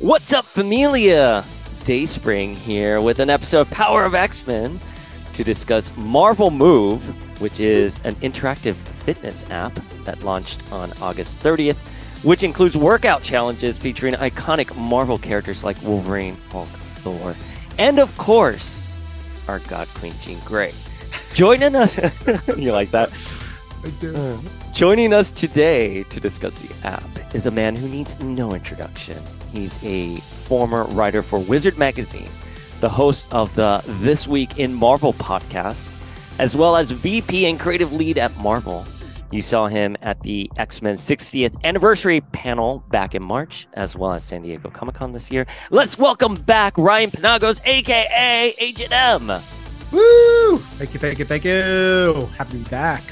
What's up, familia? Dayspring here with an episode of Power of X Men to discuss Marvel Move, which is an interactive fitness app that launched on August 30th, which includes workout challenges featuring iconic Marvel characters like Wolverine, Hulk, Thor, and of course, our God Queen Jean Grey. Joining us, you like that? I do. Uh, joining us today to discuss the app is a man who needs no introduction. He's a former writer for Wizard Magazine, the host of the This Week in Marvel podcast, as well as VP and creative lead at Marvel. You saw him at the X Men 60th anniversary panel back in March, as well as San Diego Comic Con this year. Let's welcome back Ryan Penagos, aka Agent M. Woo! Thank you, thank you, thank you. Happy to be back.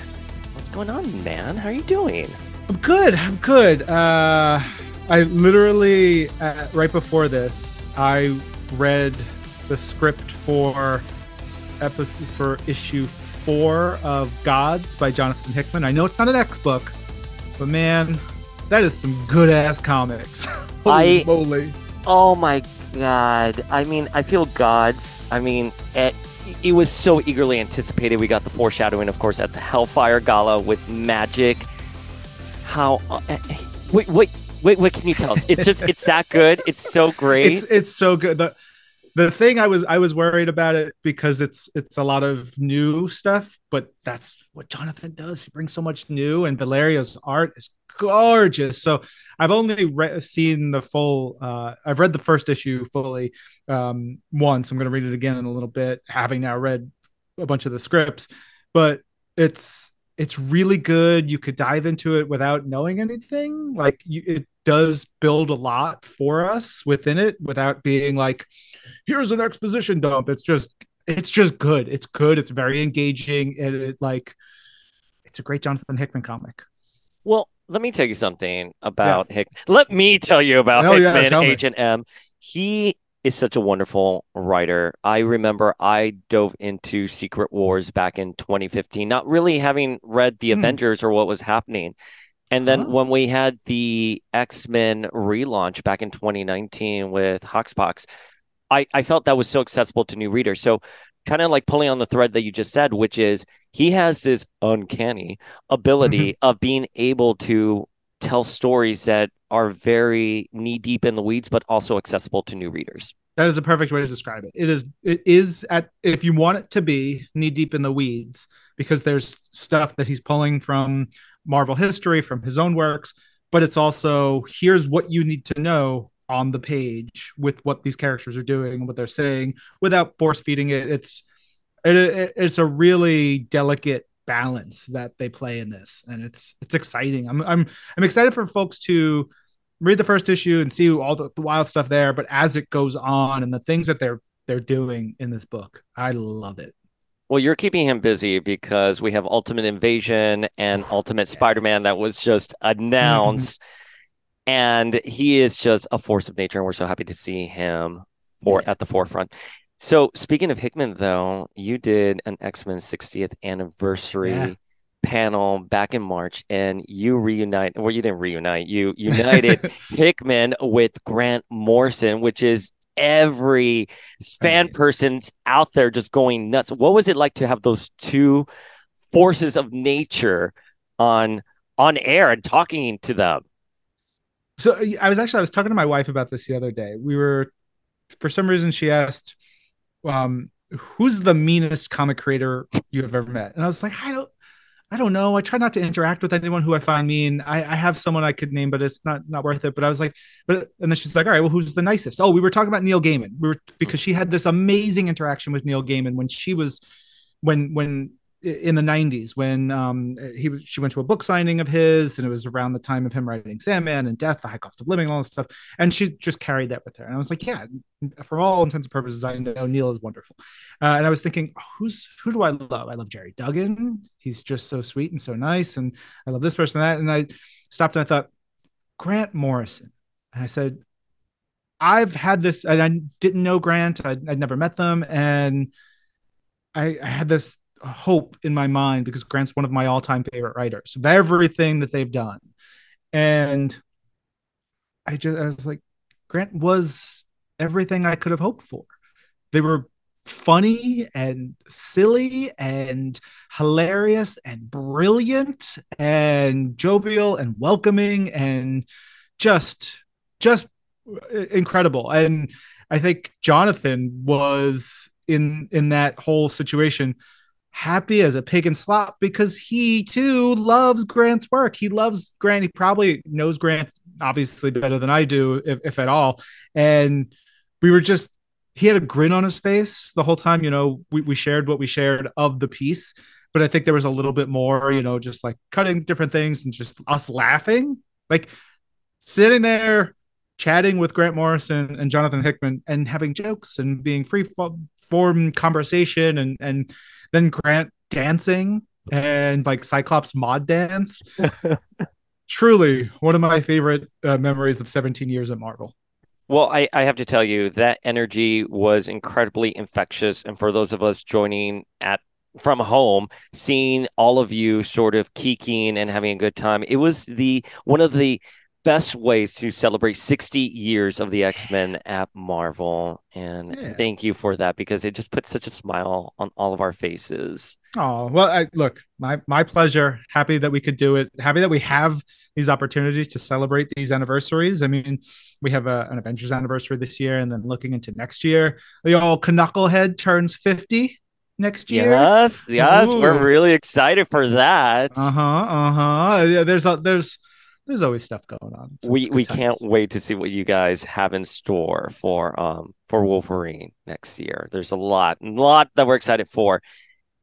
What's going on, man? How are you doing? I'm good. I'm good. Uh, I literally uh, right before this, I read the script for episode for issue four of Gods by Jonathan Hickman. I know it's not an X book, but man, that is some good ass comics. Holy I- moly! Oh my god. I mean, I feel gods. I mean, it, it was so eagerly anticipated. We got the foreshadowing, of course, at the Hellfire Gala with magic. How. Uh, eh, eh, wait, wait, wait, what can you tell us? It's just, it's that good. It's so great. It's it's so good. The the thing I was I was worried about it because it's it's a lot of new stuff, but that's what Jonathan does. He brings so much new, and Valerio's art is gorgeous. So I've only re- seen the full. Uh, I've read the first issue fully um, once. I'm going to read it again in a little bit, having now read a bunch of the scripts. But it's it's really good. You could dive into it without knowing anything. Like you, it does build a lot for us within it without being like, here's an exposition dump. It's just it's just good. It's good. It's very engaging, and it like it's a great Jonathan Hickman comic. Well, let me tell you something about Hick. Let me tell you about Oh, yeah, Hickman, me. Agent M. He is such a wonderful writer. I remember I dove into Secret Wars back in 2015, not really having read the Hmm. Avengers or what was happening. And then when we had the X Men relaunch back in 2019 with Hoxpox, I, I felt that was so accessible to new readers. So, kind of like pulling on the thread that you just said, which is he has this uncanny ability Mm-hmm. of being able to tell stories that are very knee deep in the weeds, but also accessible to new readers. That is the perfect way to describe it. It is it is at if you want it to be knee deep in the weeds because there's stuff that he's pulling from Marvel history, from his own works, but it's also here's what you need to know on the page with what these characters are doing and what they're saying without force feeding it. It's it, it, it's a really delicate balance that they play in this, and it's it's exciting. I'm I'm I'm excited for folks to read the first issue and see all the, the wild stuff there. But as it goes on and the things that they're they're doing in this book, I love it. Well, you're keeping him busy because we have Ultimate Invasion and oh, Ultimate Spider-Man that was just announced. Mm-hmm. And he is just a force of nature, and we're so happy to see him for Yeah. at the forefront. So, speaking of Hickman, though, you did an X-Men 60th anniversary Yeah. panel back in March, and you reunite. Well, you didn't reunite. You united Hickman with Grant Morrison, which is every fan Right. person's out there just going nuts. What was it like to have those two forces of nature on on air and talking to them? So I was actually I was talking to my wife about this the other day. We were for some reason she asked, um, who's the meanest comic creator you have ever met? And I was like, I don't I don't know. I try not to interact with anyone who I find mean. I, I have someone I could name, but it's not not worth it. But I was like, but and then she's like, all right, well, who's the nicest? Oh, we were talking about Neil Gaiman. We were because she had this amazing interaction with Neil Gaiman when she was when when in the 90s when um he she went to a book signing of his and it was around the time of him writing Sandman and Death, the High Cost of Living, and all this stuff. And she just carried that with her. And I was like, yeah, for all intents and purposes, I know Neil is wonderful. Uh, and I was thinking, who's who do I love? I love Gerry Duggan. He's just so sweet and so nice. And I love this person, that. And I stopped and I thought, Grant Morrison. And I said, I've had this, and I didn't know Grant. I'd, I'd never met them. And I, I had this hope in my mind because Grant's one of my all-time favorite writers of everything that they've done. And I just I was like, Grant was everything I could have hoped for. They were funny and silly and hilarious and brilliant and jovial and welcoming and just just incredible and i think jonathan was in in that whole situation happy as a pig in slop because he too loves grant's work. He loves grant. He probably knows grant obviously better than i do if, if at all. And we were just he had a grin on his face the whole time. You know, we, we shared what we shared of the piece, but I think there was a little bit more, you know, just like cutting different things and just us laughing, like sitting there chatting with Grant Morrison and Jonathan Hickman and having jokes and being free form conversation and and then Grant dancing and like Cyclops mod dance. Truly one of my favorite uh, memories of 17 years at Marvel. Well, I, I have to tell you that energy was incredibly infectious. And for those of us joining at from home, seeing all of you sort of keeking and having a good time, it was the one of the best ways to celebrate 60 years of the X-Men at Marvel. And yeah. thank you for that because it just puts such a smile on all of our faces. Oh, well, I, look, my my pleasure. Happy that we could do it. Happy that we have these opportunities to celebrate these anniversaries. I mean, we have a, an Avengers anniversary this year, and then looking into next year, the old Knucklehead turns 50 next year. Yes, yes, Ooh. we're really excited for that. Uh huh. Uh huh. Yeah, there's a there's there's always stuff going on. So we we times. can't wait to see what you guys have in store for um for Wolverine next year. There's a lot, a lot that we're excited for.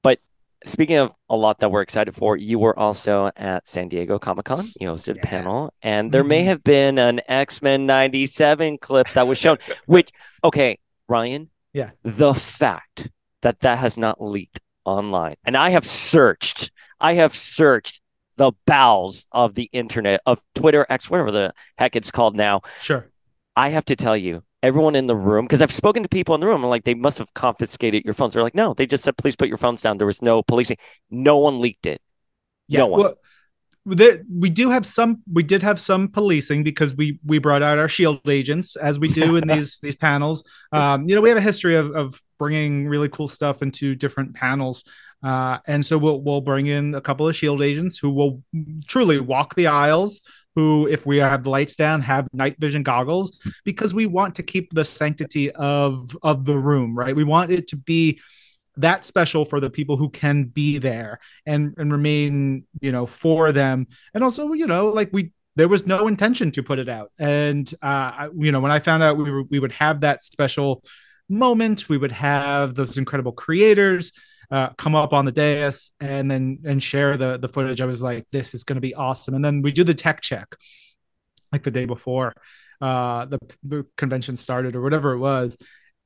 But speaking of a lot that we're excited for, you were also at San Diego Comic Con. You hosted yeah. a panel, and there mm-hmm. may have been an X Men '97 clip that was shown. which, okay, Ryan. Yeah. The fact that that has not leaked online, and I have searched. I have searched the bowels of the internet, of Twitter, X, whatever the heck it's called now. Sure. I have to tell you, everyone in the room, because I've spoken to people in the room, and like they must have confiscated your phones. They're like, no, they just said, please put your phones down. There was no policing. No one leaked it. Yeah, no one. Well, there, we do have some we did have some policing because we we brought out our shield agents as we do in these these panels um, you know we have a history of, of bringing really cool stuff into different panels uh, and so we'll we'll bring in a couple of shield agents who will truly walk the aisles. Who, if we have the lights down, have night vision goggles because we want to keep the sanctity of of the room, right? We want it to be that special for the people who can be there and and remain, you know, for them. And also, you know, like we there was no intention to put it out. And uh, you know, when I found out we were, we would have that special moment, we would have those incredible creators uh, come up on the dais and then and share the the footage. I was like, this is going to be awesome. And then we do the tech check, like the day before uh, the the convention started or whatever it was.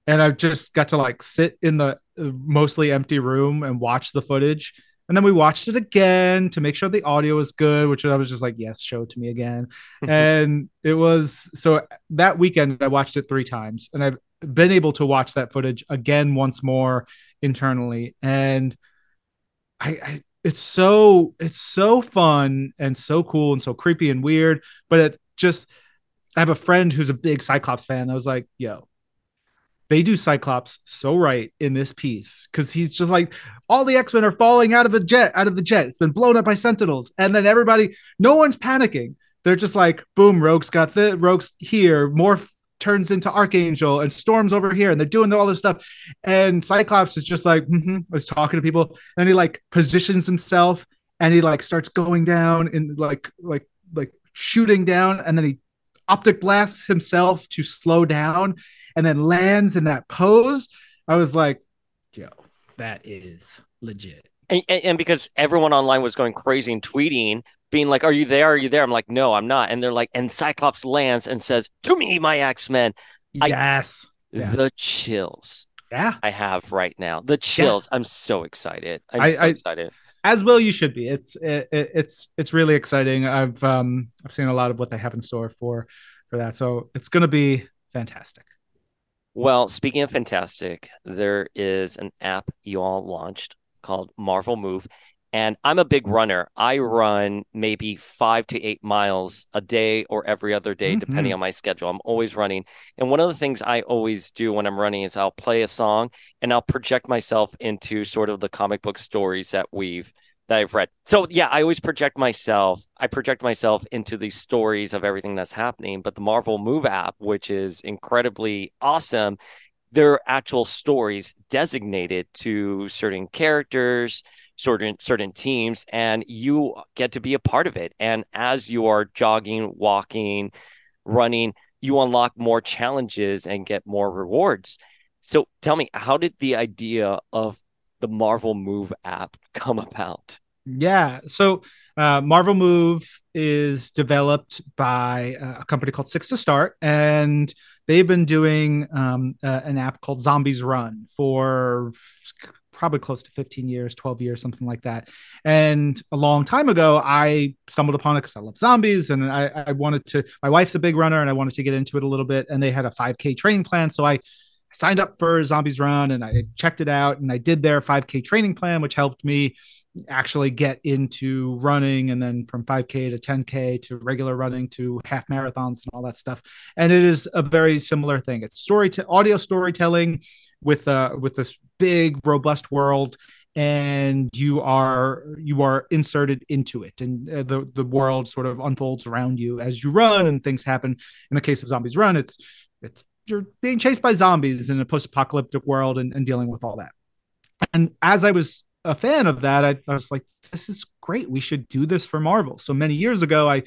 And I just got to like sit in the mostly empty room and watch the footage. And then we watched it again to make sure the audio was good, which I was just like, yes, show it to me again. and it was so that weekend I watched it three times and I've been able to watch that footage again once more internally. And I, I it's so it's so fun and so cool and so creepy and weird but it just i have a friend who's a big cyclops fan. I was like yo they do cyclops so right in this piece because he's just like all the x-men are falling out of a jet out of the jet. It's been blown up by sentinels. And then everybody no one's panicking. They're just like boom rogue's got the rogue's here more turns into Archangel and Storm's over here and they're doing all this stuff. And Cyclops is just like, mm-hmm, was talking to people. And he like positions himself and he like starts going down and like, like, like shooting down. And then he optic blasts himself to slow down and then lands in that pose. I was like, yo, that is legit. And, and, because everyone online was going crazy and tweeting being like, "Are you there? Are you there?" I'm like, "No, I'm not." And they're like, and Cyclops lands and says, "To me, my X Men." Yes, I, yeah. the chills. Yeah, I have right now the chills. Yeah. I'm so excited. I'm I, so I, excited. As well, you should be. It's it, it's it's really exciting. I've um I've seen a lot of what they have in store for for that, so it's going to be fantastic. Well, speaking of fantastic, there is an app you all launched called Marvel Move, And I'm a big runner. I run maybe five to eight miles a day or every other day, mm-hmm. depending on my schedule. I'm always running. And one of the things I always do when I'm running is I'll play a song and I'll project myself into sort of the comic book stories that we've that I've read. So yeah, I always project myself. I project myself into these stories of everything that's happening. But the Marvel Move app, which is incredibly awesome, there are actual stories designated to certain characters, certain certain teams, and you get to be a part of it. And as you are jogging, walking, running, you unlock more challenges and get more rewards. So tell me, how did the idea of the Marvel Move app come about? Yeah. So uh, Marvel Move is developed by a company called Six to Start, and they've been doing um, uh, an app called Zombies Run for probably close to 15 years, 12 years, something like that. And a long time ago, I stumbled upon it because I love zombies and I, I wanted to. My wife's a big runner and I wanted to get into it a little bit. And they had a 5K training plan. So I signed up for Zombies Run and I checked it out and I did their 5K training plan, which helped me actually get into running and then from 5k to 10k to regular running to half marathons and all that stuff. And it is a very similar thing. It's story to audio storytelling with uh with this big robust world and you are you are inserted into it. And uh, the the world sort of unfolds around you as you run and things happen. In the case of zombies run it's it's you're being chased by zombies in a post-apocalyptic world and, and dealing with all that. And as i was a fan of that, I, I was like, this is great. We should do this for Marvel. So many years ago, I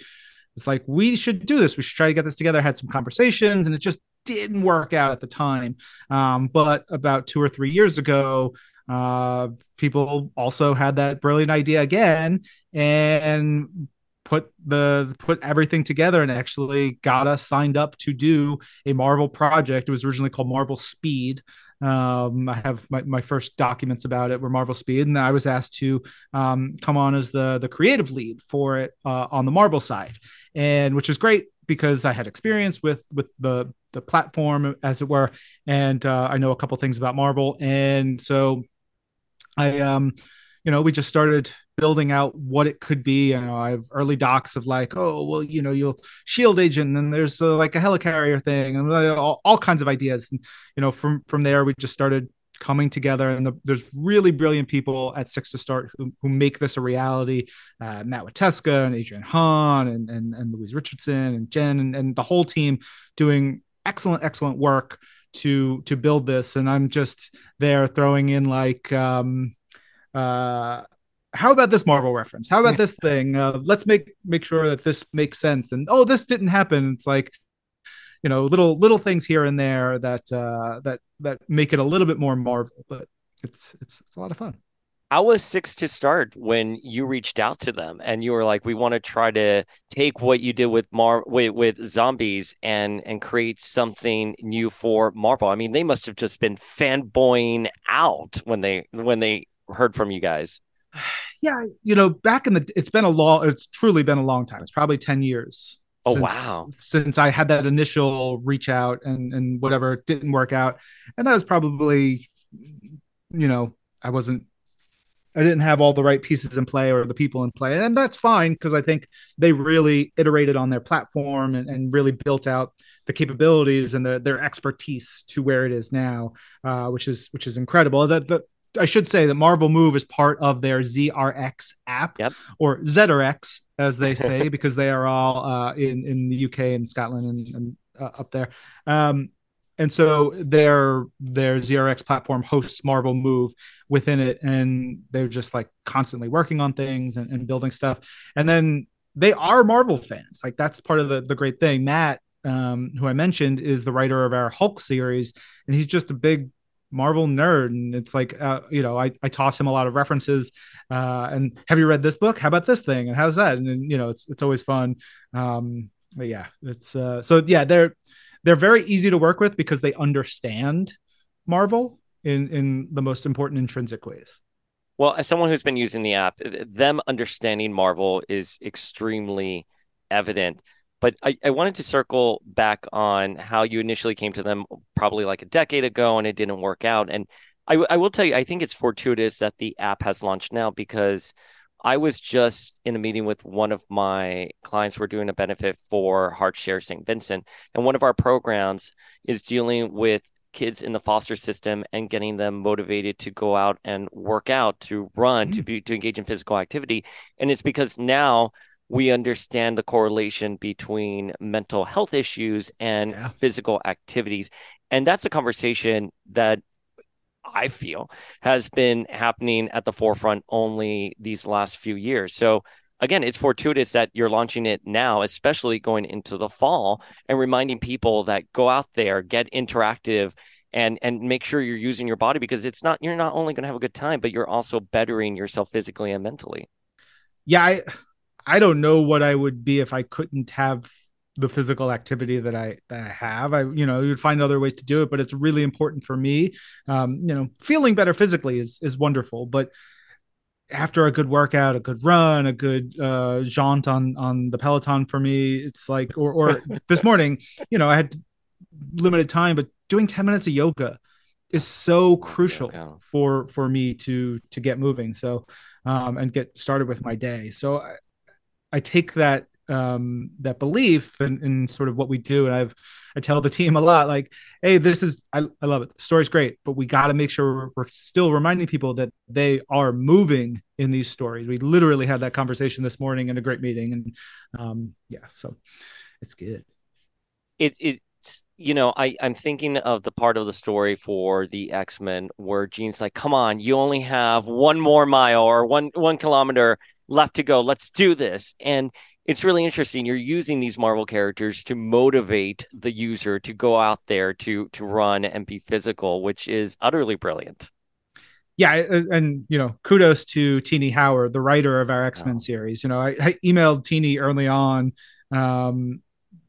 was like, we should do this. We should try to get this together. I had some conversations, and it just didn't work out at the time. Um, but about two or three years ago, uh, people also had that brilliant idea again and put the put everything together and actually got us signed up to do a Marvel project. It was originally called Marvel Speed. Um, I have my, my first documents about it were Marvel Speed, and I was asked to um, come on as the the creative lead for it uh, on the Marvel side, and which is great because I had experience with with the the platform as it were, and uh, I know a couple things about Marvel, and so I um you know we just started building out what it could be. You know, I have early docs of like, oh, well, you know, you'll shield agent, and there's uh, like a helicarrier thing, and all, all kinds of ideas. And you know, from from there, we just started coming together and the, there's really brilliant people at six to start who, who make this a reality uh, matt Wieteska and adrian Hon and, and, and louise richardson and jen and, and the whole team doing excellent excellent work to to build this and i'm just there throwing in like um uh how about this Marvel reference? How about this thing? Uh, let's make make sure that this makes sense. And oh, this didn't happen. It's like, you know, little little things here and there that uh, that that make it a little bit more Marvel, but it's it's it's a lot of fun. I was Six to start when you reached out to them and you were like, "We want to try to take what you did with Mar with, with zombies and and create something new for Marvel." I mean, they must have just been fanboying out when they when they heard from you guys yeah, you know, back in the, it's been a long, it's truly been a long time. It's probably 10 years. Oh, since, wow. Since I had that initial reach out and, and whatever didn't work out. And that was probably, you know, I wasn't, I didn't have all the right pieces in play or the people in play. And that's fine because I think they really iterated on their platform and, and really built out the capabilities and the, their expertise to where it is now, uh, which is which is incredible. That the, I should say that Marvel Move is part of their ZRX app yep. or ZRX as they say because they are all uh, in in the UK and Scotland and, and uh, up there. Um, and so their their ZRX platform hosts Marvel Move within it, and they're just like constantly working on things and, and building stuff. And then they are Marvel fans. Like that's part of the the great thing. Matt, um, who I mentioned, is the writer of our Hulk series, and he's just a big Marvel nerd, and it's like uh, you know I, I toss him a lot of references. Uh, and have you read this book? How about this thing? And how's that? And, and you know it's it's always fun. Um, but yeah, it's uh, so yeah they're they're very easy to work with because they understand Marvel in in the most important intrinsic ways. Well, as someone who's been using the app, them understanding Marvel is extremely evident. But I, I wanted to circle back on how you initially came to them probably like a decade ago and it didn't work out. And I, I will tell you, I think it's fortuitous that the app has launched now because I was just in a meeting with one of my clients. We're doing a benefit for HeartShare St. Vincent. And one of our programs is dealing with kids in the foster system and getting them motivated to go out and work out, to run, mm-hmm. to be to engage in physical activity. And it's because now we understand the correlation between mental health issues and yeah. physical activities. And that's a conversation that I feel has been happening at the forefront only these last few years. So again, it's fortuitous that you're launching it now, especially going into the fall and reminding people that go out there, get interactive and and make sure you're using your body because it's not you're not only going to have a good time, but you're also bettering yourself physically and mentally. Yeah, I I don't know what I would be if I couldn't have the physical activity that I that I have. I you know you'd find other ways to do it, but it's really important for me. Um, you know, feeling better physically is is wonderful, but after a good workout, a good run, a good uh, jaunt on on the Peloton for me, it's like or or this morning, you know, I had limited time, but doing ten minutes of yoga is so crucial yoga. for for me to to get moving. So um, and get started with my day. So I, take that um, that belief in sort of what we do. And I've I tell the team a lot, like, hey, this is I, I love it. The story's great, but we got to make sure we're, we're, still reminding people that they are moving in these stories. We literally had that conversation this morning in a great meeting, and um, yeah, so it's good. It it's you know I I'm thinking of the part of the story for the X Men where Jean's like, come on, you only have one more mile or one one kilometer left to go. Let's do this. And it's really interesting. You're using these Marvel characters to motivate the user to go out there to to run and be physical, which is utterly brilliant. Yeah, and you know, kudos to Tini Howard, the writer of our X Men oh. series. You know, I, I, emailed Tini early on um,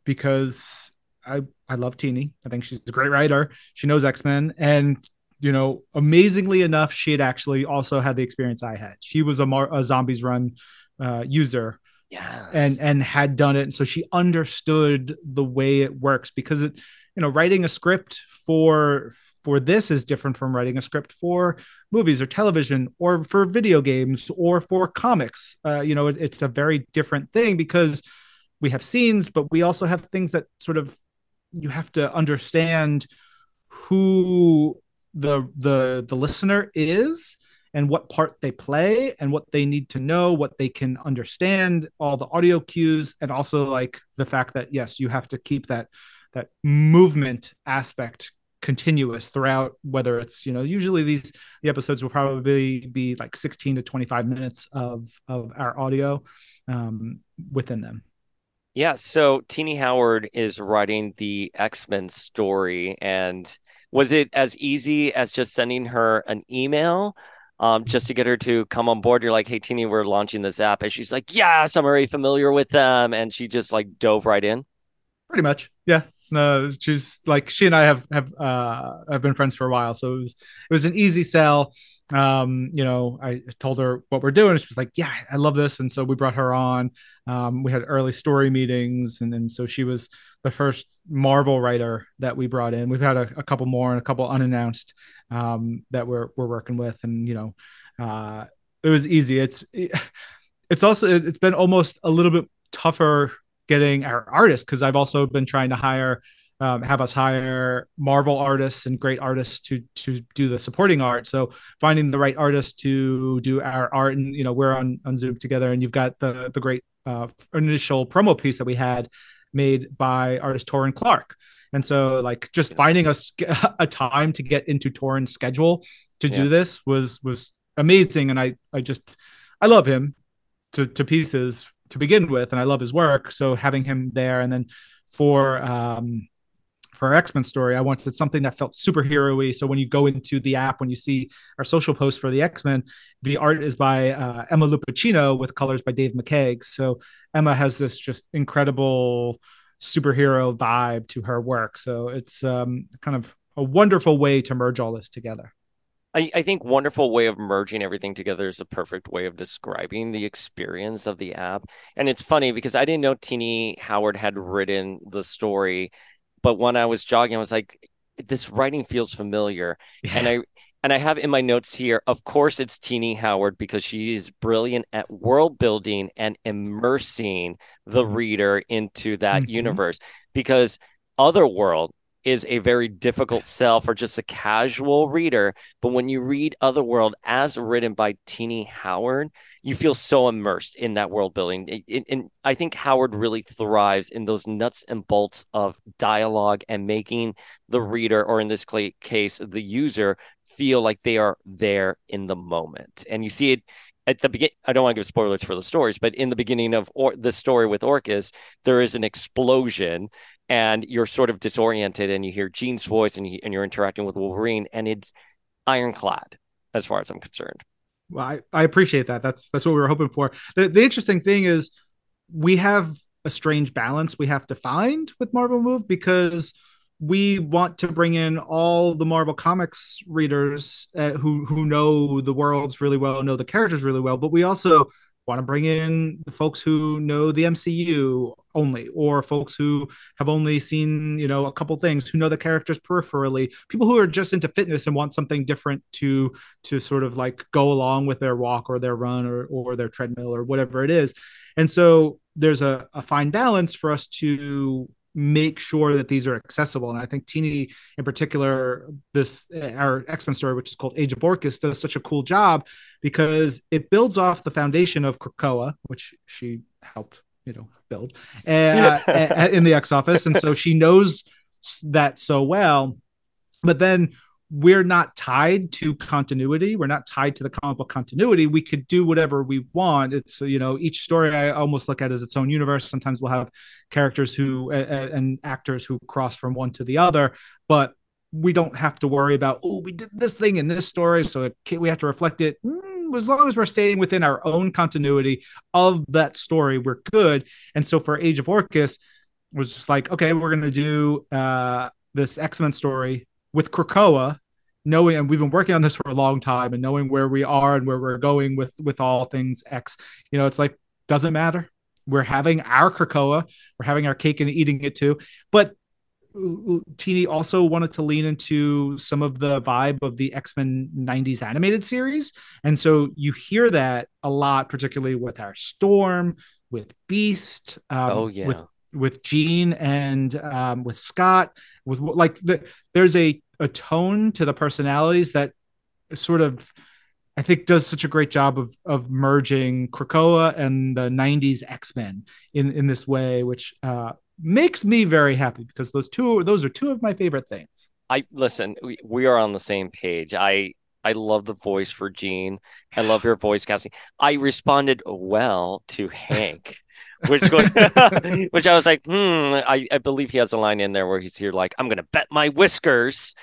because I I love Tini. I think she's a great writer. She knows X Men, and you know, amazingly enough, she had actually also had the experience I had. She was a, Mar- a zombies run uh, user yes. and and had done it and so she understood the way it works because it you know writing a script for for this is different from writing a script for movies or television or for video games or for comics uh, you know it, it's a very different thing because we have scenes but we also have things that sort of you have to understand who the the the listener is and what part they play and what they need to know, what they can understand, all the audio cues, and also like the fact that yes, you have to keep that that movement aspect continuous throughout whether it's you know usually these the episodes will probably be like 16 to 25 minutes of of our audio um, within them. Yeah so Tini Howard is writing the x-men story and was it as easy as just sending her an email um, just to get her to come on board. You're like, hey, Tini, we're launching this app. And she's like, yes, I'm already familiar with them. And she just like dove right in. Pretty much. Yeah. No, she's like she and I have have uh have been friends for a while, so it was it was an easy sell. Um, you know, I told her what we're doing. She was like, "Yeah, I love this," and so we brought her on. Um, we had early story meetings, and then so she was the first Marvel writer that we brought in. We've had a, a couple more and a couple unannounced um, that we're we're working with, and you know, uh, it was easy. It's it's also it's been almost a little bit tougher getting our artists because I've also been trying to hire. Um, have us hire Marvel artists and great artists to to do the supporting art. So finding the right artist to do our art, and you know we're on on Zoom together, and you've got the the great uh, initial promo piece that we had made by artist Taurin Clarke. And so, like, just finding a a time to get into Taurin's schedule to yeah. do this was was amazing, and I I just I love him to to pieces to begin with, and I love his work. So having him there, and then for um for our X Men story, I wanted something that felt superhero-y. So when you go into the app, when you see our social post for the X Men, the art is by uh, Emma Lupacchino with colors by Dave McCaig. So Emma has this just incredible superhero vibe to her work. So it's um, kind of a wonderful way to merge all this together. I, I think wonderful way of merging everything together is a perfect way of describing the experience of the app. And it's funny because I didn't know Tini Howard had written the story, but when I was jogging, I was like, this writing feels familiar. And I And I have in my notes here, of course, it's Tini Howard because she is brilliant at world building and immersing the reader into that mm-hmm. universe. Because Otherworld is a very difficult sell for just a casual reader. But when you read Otherworld as written by Tini Howard, you feel so immersed in that world building. And I think Howard really thrives in those nuts and bolts of dialogue and making the reader, or in this case, the user, feel like they are there in the moment. And you see it at the beginning, I don't want to give spoilers for the stories, but in the beginning of or- the story with Orchis, there is an explosion and you're sort of disoriented and you hear Jean's voice and, you, and you're interacting with Wolverine and it's ironclad as far as I'm concerned. Well, I, I appreciate that. That's that's what we were hoping for. The, the interesting thing is we have a strange balance we have to find with Marvel Move because we want to bring in all the Marvel Comics readers uh, who who know the worlds really well, know the characters really well, but we also want to bring in the folks who know the MCU only, or folks who have only seen, you know, a couple things, who know the characters peripherally, people who are just into fitness and want something different to to sort of like go along with their walk or their run or or their treadmill or whatever it is. And so there's a, a fine balance for us to make sure that these are accessible. And I think Tini, in particular, this our X Men story, which is called Age of Orchis, does such a cool job because it builds off the foundation of Krakoa, which she helped, you know, build uh, in the X Office, and so she knows that so well. But then we're not tied to continuity. We're not tied to the comic book continuity. We could do whatever we want. It's you know each story I almost look at as its own universe. Sometimes we'll have characters who uh, and actors who cross from one to the other, but we don't have to worry about oh we did this thing in this story, so we have to reflect it. Mm, as long as we're staying within our own continuity of that story, we're good. And so for Age of Orchis, was just like okay, we're gonna do uh, this X Men story with Krakoa, knowing and we've been working on this for a long time and knowing where we are and where we're going with with all things X, you know, it's like doesn't matter. We're having our Krakoa, we're having our cake and eating it too. But Tini also wanted to lean into some of the vibe of the X Men 90s animated series. And so you hear that a lot, particularly with our Storm, with Beast, um, oh, yeah. with with Jean and um, with Scott, with like the, there's a a tone to the personalities that sort of I think does such a great job of of merging Krakoa and the '90s X Men in in this way, which uh, makes me very happy because those two those are two of my favorite things. I listen. We, we are on the same page. I I love the voice for Jean. I love your voice casting. I responded well to Hank which was, which I was like, hmm. I, I believe he has a line in there where he's here like, I'm gonna bet my whiskers.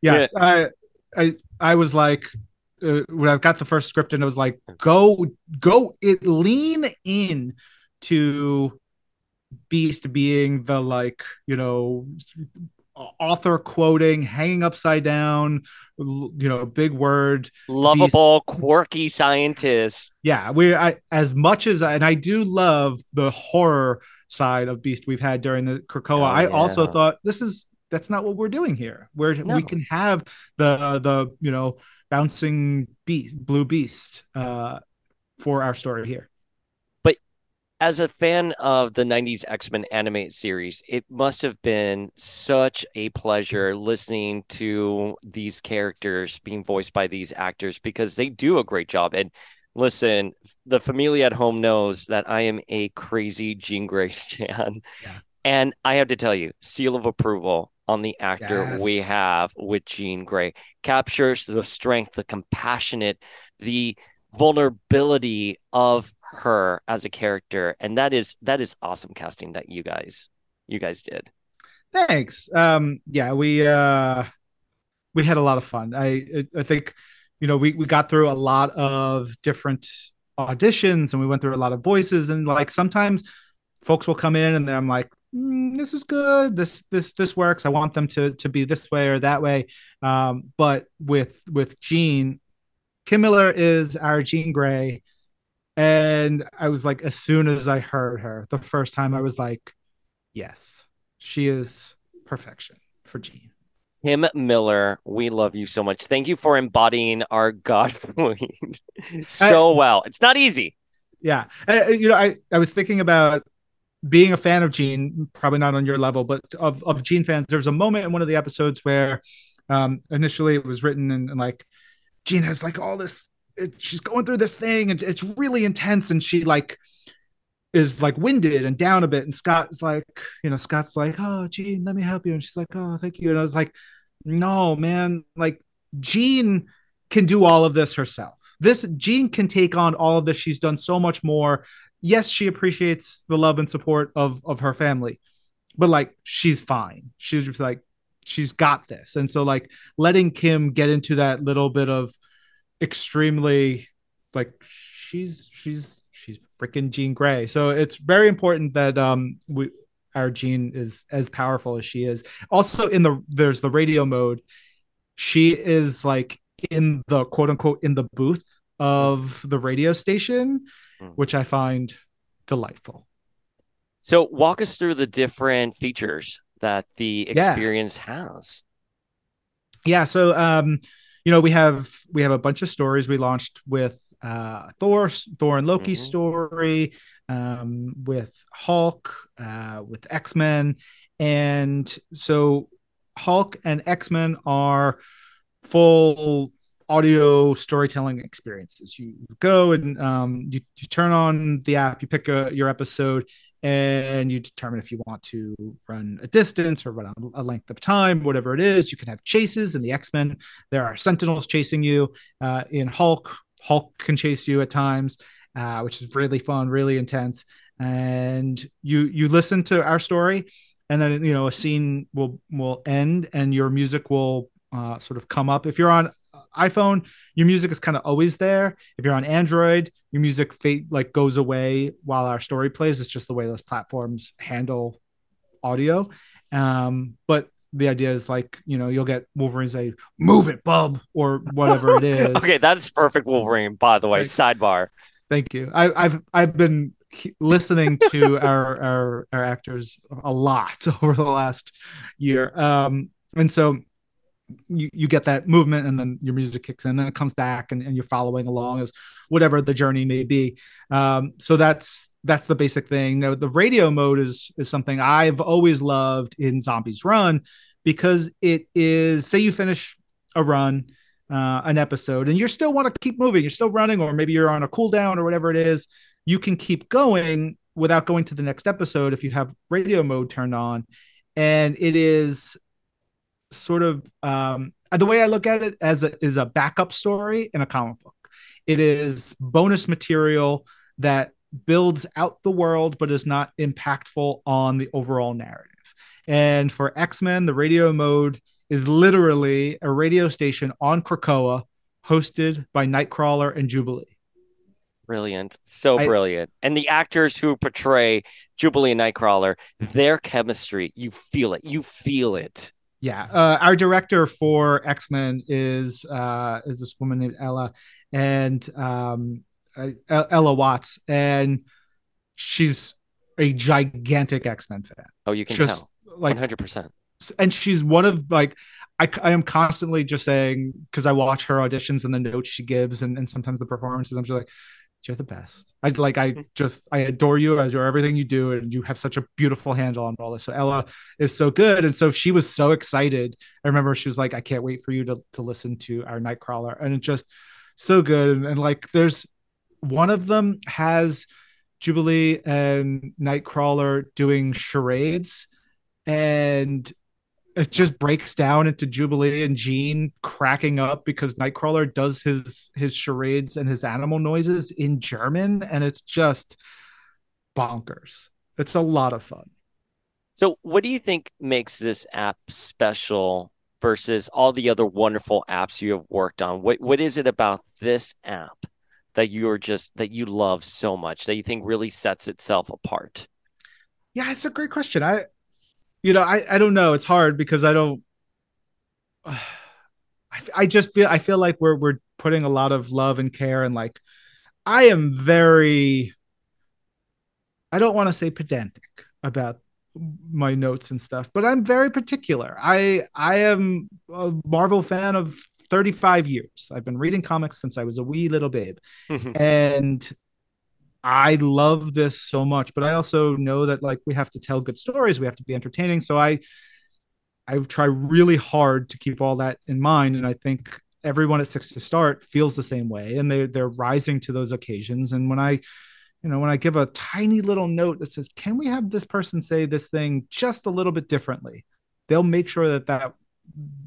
Yes, yeah. I I I was like, uh, when I got the first script and it was like, go go it lean in to Beast being the like you know author quoting, hanging upside down, you know, big word, lovable, These, quirky scientist. Yeah, we I, as much as and I do love the horror side of Beast we've had during the Krakoa. Oh, I also thought this is that's not what we're doing here. Where no. we can have the the you know bouncing beast, blue beast uh, for our story here as a fan of the 90s X-Men animated series, it must have been such a pleasure listening to these characters being voiced by these actors because they do a great job. And listen, the family at home knows that I am a crazy Jean Grey stan. Yeah. And I have to tell you, seal of approval on the actor yes. we have with Jean Grey captures the strength, the compassionate, the vulnerability of her as a character and that is that is awesome casting that you guys you guys did. Thanks. Um yeah we uh we had a lot of fun. I i think you know we we got through a lot of different auditions and we went through a lot of voices and like sometimes folks will come in and then i'm like mm, this is good. This this this works. I want them to to be this way or that way. Um but with with jean kim miller is our jean grey and I was like, as soon as I heard her the first time, I was like, yes, she is perfection for Jean. Kim Miller, we love you so much. Thank you for embodying our God so I, well. It's not easy. Yeah. I, you know, I, I was thinking about being a fan of Jean, probably not on your level, but of, of Jean fans. There's a moment in one of the episodes where um, initially it was written and, and like Jean has like all this, it, she's going through this thing and it's really intense. And she like, is like winded and down a bit. And Scott's like, you know, Scott's like, oh, Jean, let me help you. And she's like, oh, thank you. And I was like, no, man, like Jean can do all of this herself. This Jean can take on all of this. She's done so much more. Yes, she appreciates the love and support of of her family, but like she's fine. She's just like she's got this. And so like letting Kim get into that little bit of extremely like she's she's she's freaking Jean Grey. So it's very important that um we our Jean is as powerful as she is. Also in the there's the radio mode. She is like in the quote unquote in the booth of the radio station, mm. which I find delightful. So walk us through the different features that the experience yeah. has. Yeah, so um you know we have we have a bunch of stories we launched with uh, Thor, Thor and Loki mm-hmm. story, um, with Hulk, uh, with X Men, and so Hulk and X Men are full audio storytelling experiences. You go and um, you, you turn on the app, you pick a, your episode, and you determine if you want to run a distance or run a, length of time, whatever it is. You can have chases in the X Men. There are Sentinels chasing you. Uh, in Hulk, Hulk can chase you at times, uh, which is really fun, really intense. And you you listen to our story, and then you know a scene will will end, and your music will uh, sort of come up. If you're on iPhone, your music is kind of always there. If you're on Android, your music fate like goes away while our story plays. It's just the way those platforms handle audio. Um, but the idea is like you know you'll get Wolverine say "Move it, bub" or whatever it is. okay, that's perfect Wolverine. By the way, sidebar. Thank you. I, have I've been listening to our, our our actors a lot over the last year, um, and so you, you get that movement and then your music kicks in and it comes back and, and you're following along as whatever the journey may be um, so that's that's the basic thing. Now, the radio mode is is something I've always loved in Zombies Run because it is say you finish a run, uh, an episode, and you still want to keep moving, you're still running, or maybe you're on a cooldown or whatever it is, you can keep going without going to the next episode if you have radio mode turned on, and it is sort of um, the way I look at it as a, is a backup story in a comic book. It is bonus material that builds out the world but is not impactful on the overall narrative. And for X Men, the radio mode is literally a radio station on Krakoa hosted by Nightcrawler and Jubilee. Brilliant. So I, brilliant. And the actors who portray Jubilee and Nightcrawler, their chemistry, you feel it. You feel it. Yeah. Uh, our director for X Men is uh, is this woman named Ella. And um, uh, Ella Watts, and she's a gigantic X Men fan. Oh, you can just, tell, like hundred percent. And she's one of like I, I am constantly just saying because I watch her auditions and the notes she gives, and, and sometimes the performances. I'm just like, you're the best. I like I just I adore you. I adore everything you do, and you have such a beautiful handle on all this. So Ella is so good, and so she was so excited. I remember she was like, "I can't wait for you to to listen to our Nightcrawler," and it just so good. And, and like, there's one of them has Jubilee and Nightcrawler doing charades, and it just breaks down into Jubilee and Jean cracking up because Nightcrawler does his his charades and his animal noises in German, and it's just bonkers. It's a lot of fun. So, what do you think makes this app special versus all the other wonderful apps you have worked on? What what is it about this app that you're just that you love so much that you think really sets itself apart? Yeah, it's a great question. I you know, I I don't know. It's hard because I don't I, I just feel I feel like we're we're putting a lot of love and care and like I am very I don't want to say pedantic about my notes and stuff, but I'm very particular. I I am a Marvel fan of 35 years. I've been reading comics since I was a wee little babe. Mm-hmm. and I love this so much, but I also know that like we have to tell good stories, we have to be entertaining. So I I try really hard to keep all that in mind. And I think everyone at Six to Start feels the same way and they they're rising to those occasions. And when I you know, when I give a tiny little note that says, "Can we have this person say this thing just a little bit differently?" They'll make sure that that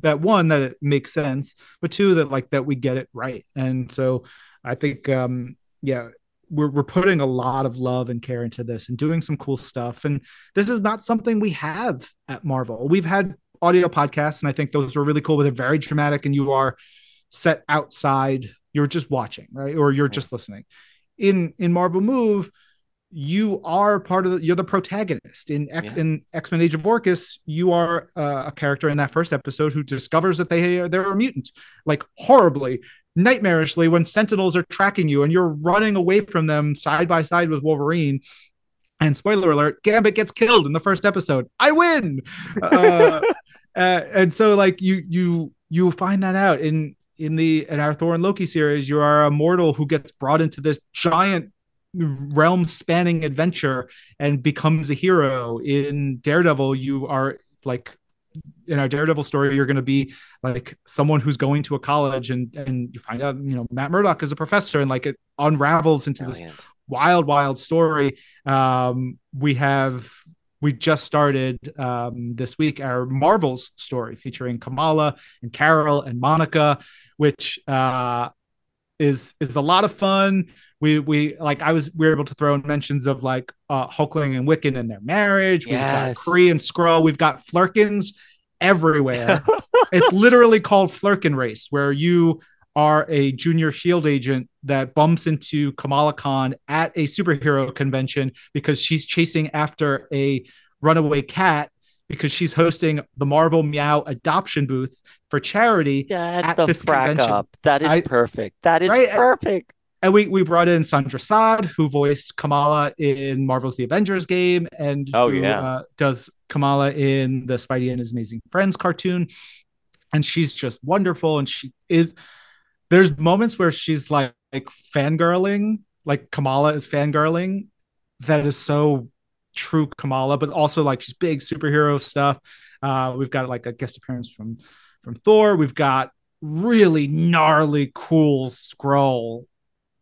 that one that it makes sense, but two that like that we get it right. And so I think um yeah, we're we're putting a lot of love and care into this and doing some cool stuff. And this is not something we have at Marvel. We've had audio podcasts, and I think those were really cool, but they're very dramatic, and you are set outside. You're just watching, right? Or you're just listening in in Marvel Move, you are part of the, you're the protagonist in X, yeah. in X-Men Age of Orchis you are uh, a character in that first episode who discovers that they are they're a mutant like horribly nightmarishly when sentinels are tracking you and you're running away from them side by side with Wolverine. And spoiler alert Gambit gets killed in the first episode. I win! Uh, uh, and so like you you you find that out in in the in our Thor and Loki series, you are a mortal who gets brought into this giant realm spanning adventure and becomes a hero. In Daredevil, you are like in our Daredevil story, you're going to be like someone who's going to a college and and you find out, you know, Matt Murdock is a professor and like it unravels into Brilliant. this wild, wild story. Um, we have we just started um, this week our Marvels story featuring Kamala and Carol and Monica, which uh, is is a lot of fun. We we like I was we were able to throw in mentions of like uh, Hulkling and Wiccan and their marriage. We've yes. got Kree and Skrull. We've got Flerkens everywhere. it's literally called Flerken Race, where you are a junior shield agent that bumps into Kamala Khan at a superhero convention because she's chasing after a runaway cat because she's hosting the Marvel Meow adoption booth for charity Get at the this convention. Up. That is I, perfect. That is right? perfect. And we, we brought in Sandra Saad, who voiced Kamala in Marvel's The Avengers game, and oh, who yeah. uh, does Kamala in the Spidey and His Amazing Friends cartoon. And she's just wonderful. And she is there's moments where she's like, like fangirling, like Kamala is fangirling. That is so true Kamala, but also like she's big superhero stuff. Uh, we've got like a guest appearance from from Thor. We've got really gnarly, cool Skrull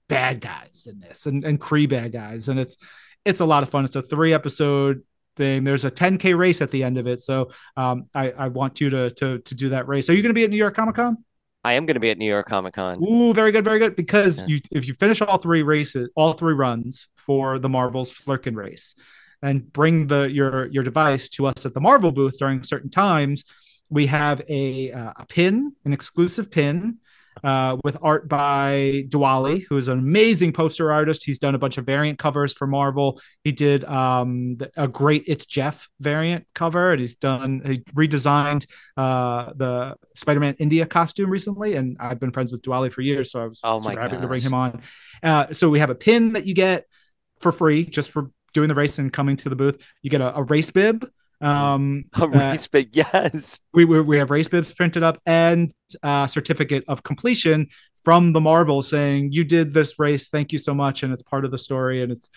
bad guys in this, and and Kree bad guys, and it's it's a lot of fun. It's a three episode thing. There's a 10k race at the end of it, so um, I I want you to to to do that race. Are you going to be at New York Comic Con? I am going to be at New York Comic Con. Ooh, very good, very good. Because yeah. you, if you finish all three races, all three runs for the Marvels Flerken race, and bring the your your device to us at the Marvel booth during certain times, we have a uh, a pin, an exclusive pin uh, with art by Doaly, who is an amazing poster artist. He's done a bunch of variant covers for Marvel. He did um, a great It's Jeff variant cover, and he's done he redesigned uh, the Spider-Man India costume recently. And I've been friends with Doaly for years, so I was oh super happy to bring him on. Uh, so we have a pin that you get for free just for doing the race and coming to the booth. You get a, a race bib um, a race uh, bib, yes. We, we, we have race bibs printed up and a certificate of completion from the Marvel saying you did this race. Thank you so much, and it's part of the story. And it's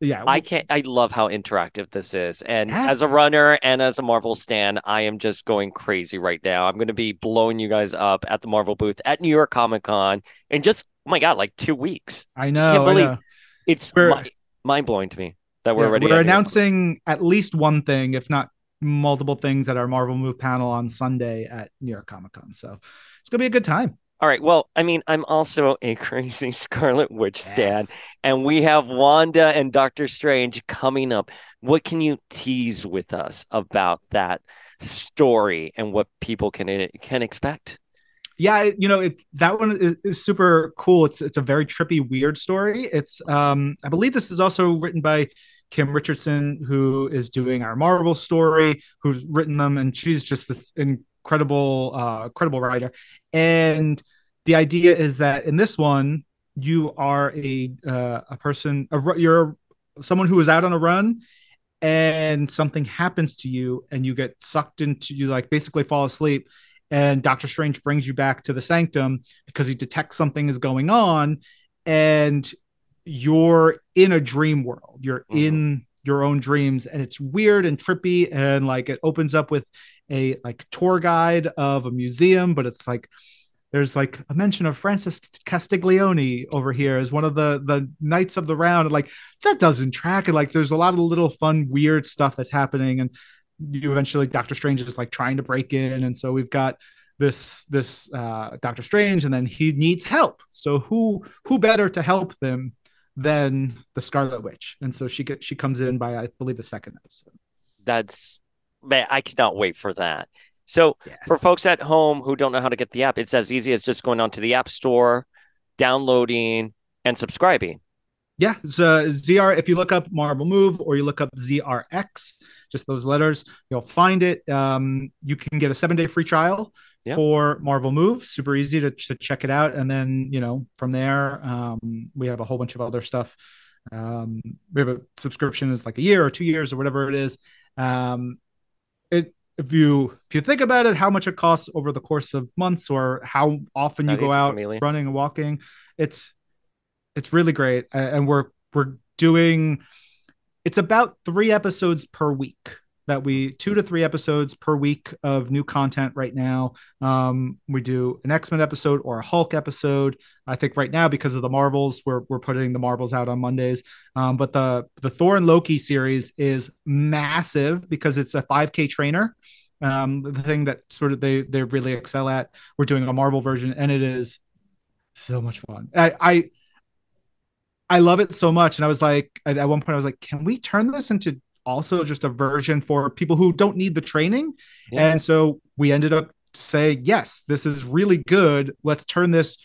yeah. I can't. I love how interactive this is, and yeah. as a runner and as a Marvel stan, I am just going crazy right now. I'm going to be blowing you guys up at the Marvel booth at New York Comic Con in just oh my god, like two weeks. I know. I can't believe I know. it's mind blowing to me that we're yeah, already we're announcing at least one thing, if not multiple things, at our Marvel Move panel on Sunday at New York Comic Con. So it's gonna be a good time. All right. Well, I mean, I'm also a crazy Scarlet Witch stan, yes. and we have Wanda and Doctor Strange coming up. What can you tease with us about that story and what people can can expect? Yeah you know it's that one is, is, super cool it's it's a very trippy weird story it's um i believe this is also written by Kim Richardson, who is doing our Marvel story, who's written them, and she's just this incredible, uh, incredible writer. And the idea is that in this one, you are a uh, a person, a, you're someone who is out on a run, and something happens to you and you get sucked into you like basically fall asleep and Doctor Strange brings you back to the sanctum because he detects something is going on and you're in a dream world. You're mm-hmm. in your own dreams and it's weird and trippy and like it opens up with a like tour guide of a museum but it's like there's like a mention of Francis Castiglione over here as one of the the knights of the round. Like that doesn't track. And like there's a lot of little fun, weird stuff that's happening. And you eventually Doctor Strange is like trying to break in. And so we've got this this uh Doctor Strange, and then he needs help. So who who better to help them than the Scarlet Witch? And so she gets she comes in by I believe the second episode. That's man, I cannot wait for that. So yeah. for folks at home who don't know how to get the app, it's as easy as just going onto the App Store, downloading, and subscribing. Yeah, so ZR. If you look up Marvel Move or you look up ZRX, just those letters, you'll find it. Um, you can get a seven day free trial yep. for Marvel Move. Super easy to, to check it out, and then you know from there, um, we have a whole bunch of other stuff. Um, we have a subscription it's like a year or two years or whatever it is. Um, it if you if you think about it, how much it costs over the course of months or how often that you go out familiar. running and walking, it's it's really great. And we're we're doing it's about three episodes per week that we two to three episodes per week of new content right now. Um, we do an X Men episode or a Hulk episode. I think right now because of the Marvels, we're we're putting the Marvels out on Mondays. Um, but the the Thor and Loki series is massive because it's a 5K trainer. Um, the thing that sort of they they really excel at. We're doing a Marvel version, and it is so much fun. I, I I love it so much. And I was like, at one point, I was like, can we turn this into also just a version for people who don't need the training. Yeah. And so we ended up saying, yes, this is really good. Let's turn this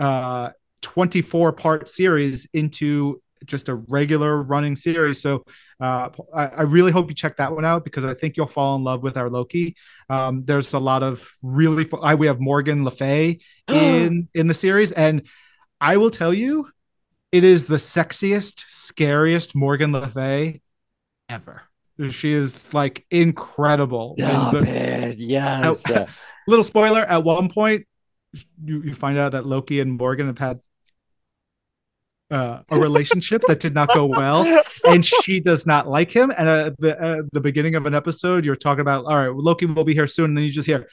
uh, 24 part series into just a regular running series. So uh, I, I, really hope you check that one out because I think you'll fall in love with our Loki. Um, there's a lot of really. I, we have Morgan Le Fay in in the series, and I will tell you, it is the sexiest, scariest Morgan Le Fay ever. She is like incredible. Oh, the, man. Yes. At, little spoiler at one point, you, you find out that Loki and Morgan have had uh, a relationship that did not go well, and she does not like him. And at the, uh, the beginning of an episode, you're talking about, all right, Loki will be here soon, and then you just hear,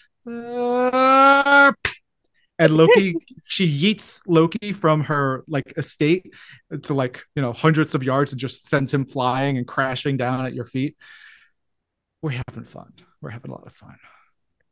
and Loki she yeets Loki from her like estate to like you know hundreds of yards and just sends him flying and crashing down at your feet. We're having fun. We're having a lot of fun.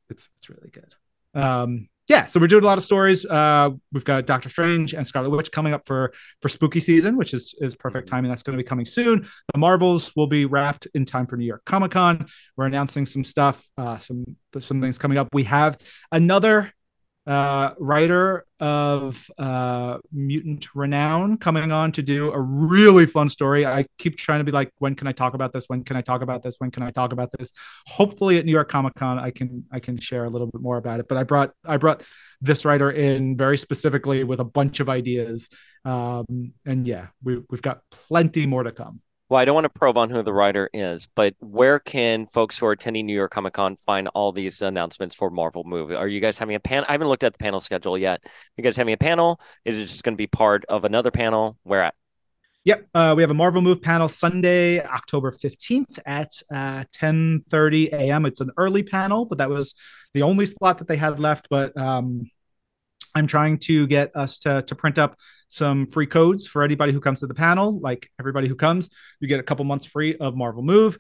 It's it's really good. Um, yeah, so we're doing a lot of stories. Uh, we've got Doctor Strange and Scarlet Witch coming up for for spooky season, which is is perfect timing. That's going to be coming soon. The Marvels will be wrapped in time for New York Comic Con. We're announcing some stuff, uh, some some things coming up. We have another uh, writer of uh, Mutant Renown, coming on to do a really fun story. I keep trying to be like, when can I talk about this? When can I talk about this? When can I talk about this? Hopefully, at New York Comic Con, I can I can share a little bit more about it. But I brought I brought this writer in very specifically with a bunch of ideas, um, and yeah, we, we've got plenty more to come. Well, I don't want to probe on who the writer is, but where can folks who are attending New York Comic Con find all these announcements for Marvel Move? Are you guys having a panel? I haven't looked at the panel schedule yet. you guys having a panel? Is it just going to be part of another panel? Where at? Yep, uh, we have a Marvel Move panel Sunday, October fifteenth at uh, ten thirty a.m. It's an early panel, but that was the only slot that they had left. But um, I'm trying to get us to, to print up some free codes for anybody who comes to the panel. Like everybody who comes, you get a couple months free of Marvel Move.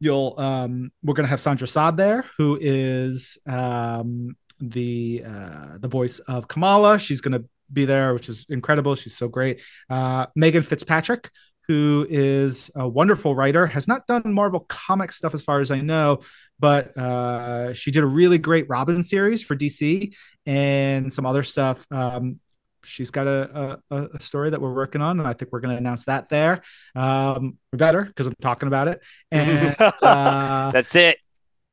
You'll um, we're gonna have Sandra Saad there, who is um, the uh, the voice of Kamala. She's gonna be there, which is incredible. She's so great. Uh, Meghan Fitzmartin, who is a wonderful writer, has not done Marvel comic stuff as far as I know, but uh, she did a really great Robin series for DC and some other stuff. Um, she's got a, a, a, story that we're working on, and I think we're going to announce that there. Um, we better because I'm talking about it. And uh, that's it.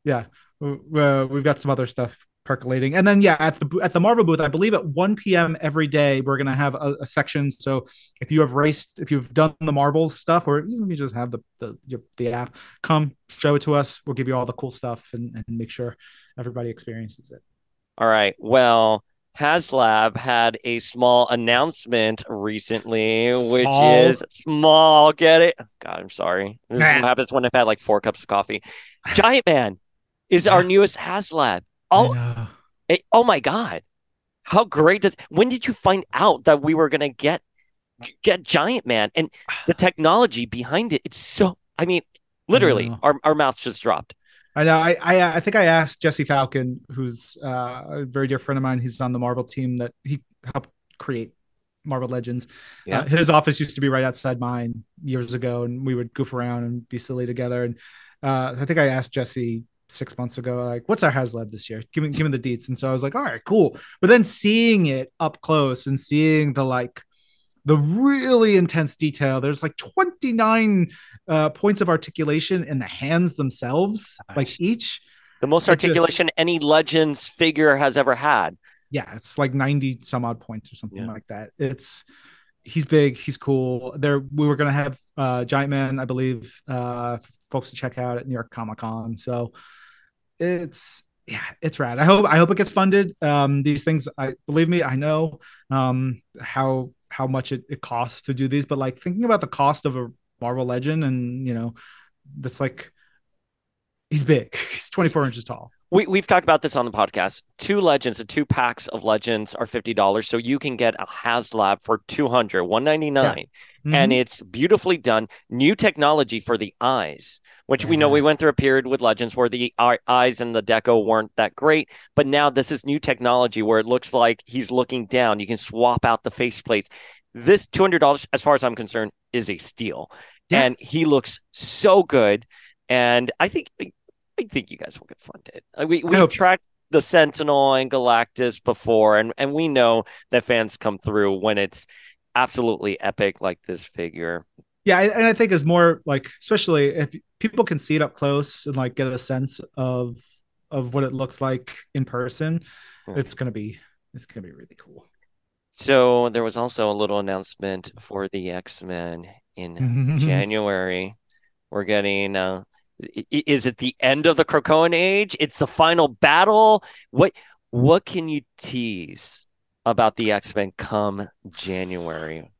Yeah, uh, we've got some other stuff percolating. And then yeah, at the at the Marvel booth, I believe at 1 p.m. every day we're gonna have a, a section. So if you have raced, if you've done the Marvel stuff, or even you just have the the the app, come show it to us. We'll give you all the cool stuff and, and make sure everybody experiences it. All right. Well, HasLab had a small announcement recently, Small. which is small. Get it? God, I'm sorry. This is what Nah. happens when I've had like four cups of coffee. Giant Man is our newest HasLab. Oh, know. eh, oh my God. How great does when did you find out that we were gonna get get Giant Man and the technology behind it? It's so I mean, literally, know. our, our mouths just dropped. I know. I, I I think I asked Jesse Falcon, who's uh, a very dear friend of mine. He's on the Marvel team that he helped create Marvel Legends. Yeah. Uh, his office used to be right outside mine years ago, and we would goof around and be silly together. And uh, I think I asked Jesse six months ago, like, "What's our HasLab this year? Give me give me the deets." And so I was like, "All right, cool." But then seeing it up close and seeing the like the really intense detail. There's like 29 uh, points of articulation in the hands themselves, like each. The most It just- articulation any Legends figure has ever had. Yeah, it's like 90 some odd points or something Yeah. like that. It's he's big, he's cool. There we were gonna have uh Giant Man, I believe, uh folks to check out at New York Comic Con. So it's yeah, it's rad. I hope I hope it gets funded. Um these things I believe me, I know um how how much it, it costs to do these, but like thinking about the cost of a Marvel legend and you know, that's like he's big. He's 24 inches tall. We we've talked about this on the podcast. Two legends, the two packs of legends are fifty dollars, so you can get a HasLab for 200 199 and Mhm. it's beautifully done. New technology for the eyes, which we know we went through a period with legends where the eyes and the deco weren't that great, but now this is new technology where it looks like he's looking down. You can swap out the faceplates. This two hundred dollars, as far as I'm concerned, is a steal, Yeah. and he looks so good. And I think I think you guys will get funded. Uh, We we tracked the Sentinel and Galactus before, and and we know that fans come through when it's absolutely epic like this figure. Yeah, and I think is more like, especially if people can see it up close and like get a sense of of what it looks like in person, Hmm. it's gonna be it's gonna be really cool. So there was also a little announcement for the X-Men in January. We're getting uh is it the end of the Krakoan age? It's the final battle. What what can you tease about the X-Men come January?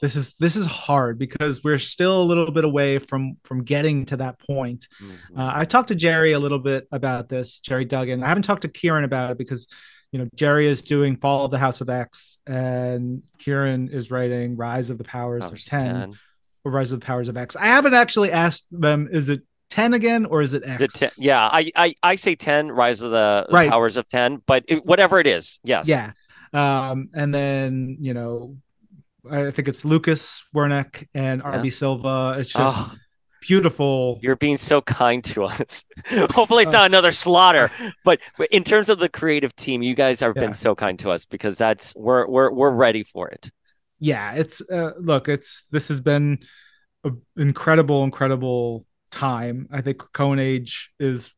This is this is hard because we're still a little bit away from from getting to that point. Mhm. Uh, I talked to Gerry a little bit about this, Gerry Duggan. I haven't talked to Kieron about it because you know Gerry is doing Fall of the House of X and Kieron is writing Rise of the Powers Powers of 10, 10. or Rise of the Powers of X. I haven't actually asked them is it 10 again or is it X? The ten, yeah, I, I I say ten, Rise of the Right. Powers of ten, but it, whatever it is, yes, Yeah. Um, and then, you know, I think it's Lucas Werneck and Yeah. RB Silva. It's just Oh, beautiful. you're being so kind to us. Hopefully, Uh, it's not another slaughter. But in terms of the creative team, you guys have Yeah. been so kind to us because that's we're we're we're ready for it. Yeah, it's uh, look, it's this has been an incredible, incredible time. I think Cone Age is,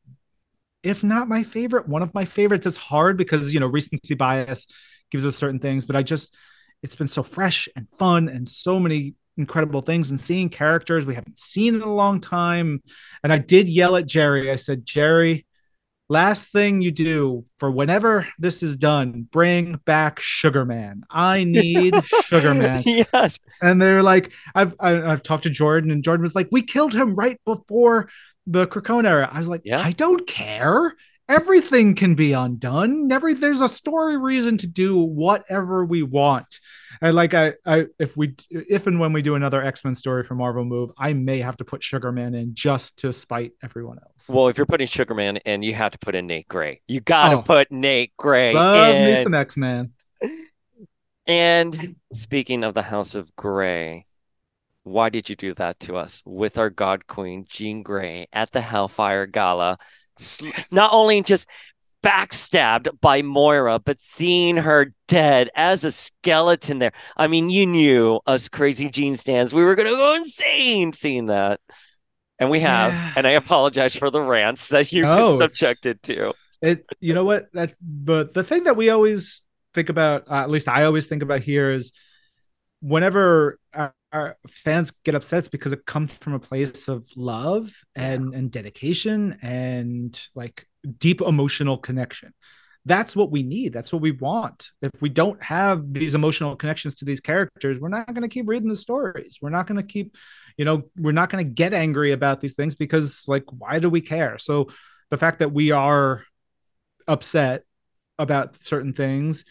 if not my favorite, one of my favorites. It's hard because you know recency bias gives us certain things, but I just it's been so fresh and fun and so many incredible things and seeing characters we haven't seen in a long time. And I did yell at Gerry. I said, Gerry, last thing you do for whenever this is done, bring back Sugar Man. I need Sugar Man yes, and they're like i've I, i've talked to jordan and jordan was like we killed him right before the Krakoan era i was like Yeah. i don't care everything can be undone every there's a story reason to do whatever we want and like i i if we if and when we do another x-men story for marvel move i may have to put sugar man in just to spite everyone else well, if you're putting Sugarman in, you have to put in Nate Gray. You got to Oh. put Nate Gray love me some x-men And speaking of the House of Gray, why did you do that to us with our God Queen, Jean Grey, at the Hellfire Gala? Sl- Not only just backstabbed by Moira, but seeing her dead as a skeleton there. I mean, you knew us crazy Jean stands, we were going to go insane seeing that. And we have. Yeah. And I apologize for the rants that you've been subjected to. it you know what that but the thing that we always think about uh, at least i always think about here is whenever our, fans get upset because it comes from a place of love and and dedication and like deep emotional connection. That's what we need. That's what we want. If we don't have these emotional connections to these characters we're not going to keep reading the stories. We're not going to keep you know we're not going to get angry about these things because like why do we care? So the fact that we are upset about certain things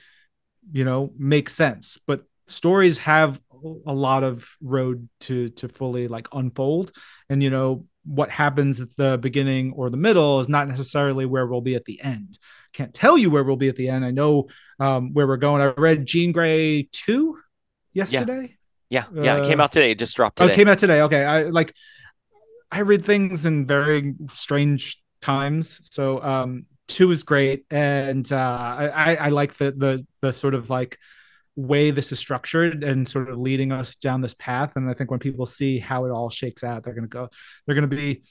you know makes sense. But stories have a lot of road to to fully like unfold. And you know what happens at the beginning or the middle is not necessarily where we'll be at the end. Can't tell you where we'll be at the end. I know um, where we're going. I read jean grey 2 yesterday. Yeah. Yeah, yeah uh, it came uh, out today. It just dropped today. oh it came out today. Okay. I like i read things in very strange times. So um two is great. And uh i i like the the the sort of like way this is structured and sort of leading us down this path. And I think when people see how it all shakes out, they're going to go, they're going to be,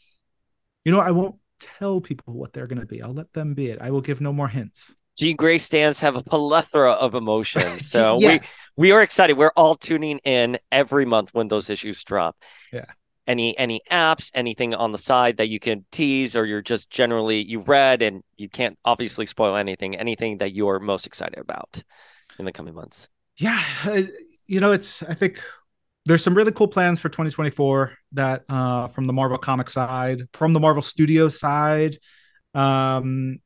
you know, I won't tell people what they're going to be. I'll let them be it. I will give no more hints. Jean Grey stands have a plethora of emotions. So yes. we we are excited. We're all tuning in every month when those issues drop. Yeah. Any any apps, anything on the side that you can tease, or you're just generally you've read and you can't obviously spoil anything. Anything that you're most excited about in the coming months? Yeah, you know, it's I think there's some really cool plans for 2024 that uh, from the Marvel comic side, from the Marvel Studio side. Um,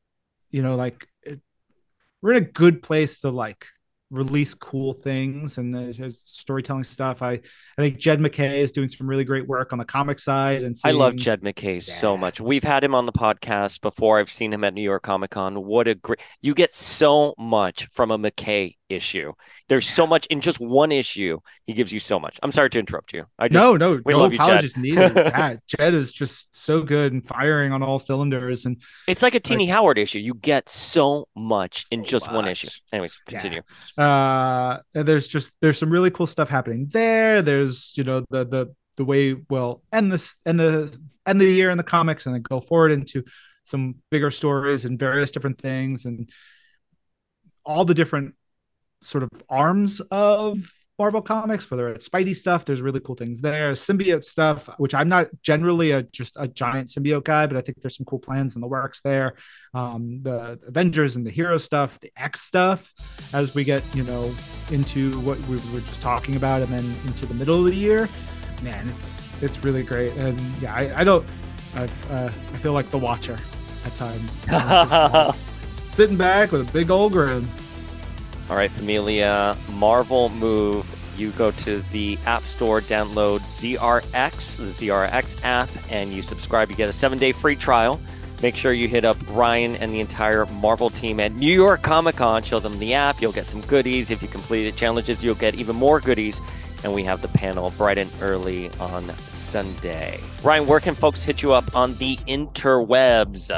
you know, like it, we're in a good place to like release cool things and there's storytelling stuff. I I think Jed MacKay is doing some really great work on the comic side. And seeing... I love Jed MacKay yeah. so much. We've had him on the podcast before. I've seen him at New York Comic Con. What a great! You get so much from a MacKay issue. There's so much in just one issue. He gives you so much. I'm sorry to interrupt you. I just, no, no, we no love you, Jed. needed. yeah, Jed is just so good and firing on all cylinders, and it's like a Tini like, Howard issue. You get so much in just much. one issue. Anyways, continue. Yeah. Uh, Uh, there's just there's some really cool stuff happening there. There's you know the the the way we'll end this and the end the year in the comics and then go forward into some bigger stories and various different things and all the different sort of arms of Marvel Comics, whether it's Spidey stuff, there's really cool things there. Symbiote stuff, which I'm not generally a just a giant symbiote guy, but I think there's some cool plans in the works there. Um, the Avengers and the hero stuff, the X stuff, as we get you know into what we were just talking about, and then into the middle of the year, man, it's it's really great. And yeah, I, I don't, I, uh, I feel like the Watcher at times, sitting back with a big old grin. All right, Familia, Marvel Move. You go to the App Store, download ZRX, the ZRX app, and you subscribe. You get a seven day free trial. Make sure you hit up Ryan and the entire Marvel team at New York Comic Con. Show them the app. You'll get some goodies. If you complete the challenges, you'll get even more goodies. And we have the panel bright and early on Sunday. Ryan, where can folks hit you up on the interwebs?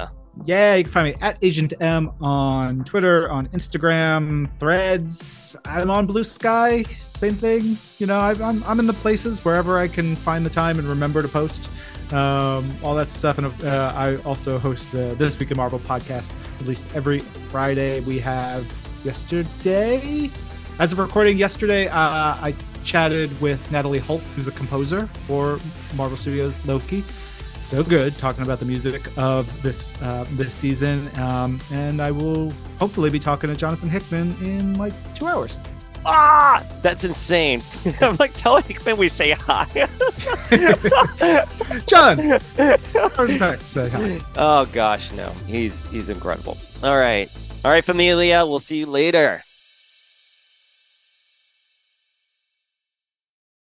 Yeah, you can find me at Agent M on Twitter, on Instagram, Threads. I'm on Blue Sky, same thing. You know, I, am I'm in the places wherever I can find the time and remember to post um, all that stuff. And uh, I also host the This Week in Marvel podcast, at least every Friday. We have yesterday, as of recording yesterday, uh, I chatted with Natalie Holt, who's a composer for Marvel Studios Loki so good talking about the music of this uh, this season. Um, and I will hopefully be talking to Jonathan Hickman in like two hours. Ah, that's insane. I'm like, tell Hickman we say hi. John, say hi. Oh gosh, no, he's he's incredible. All right, all right, Familia. We'll see you later.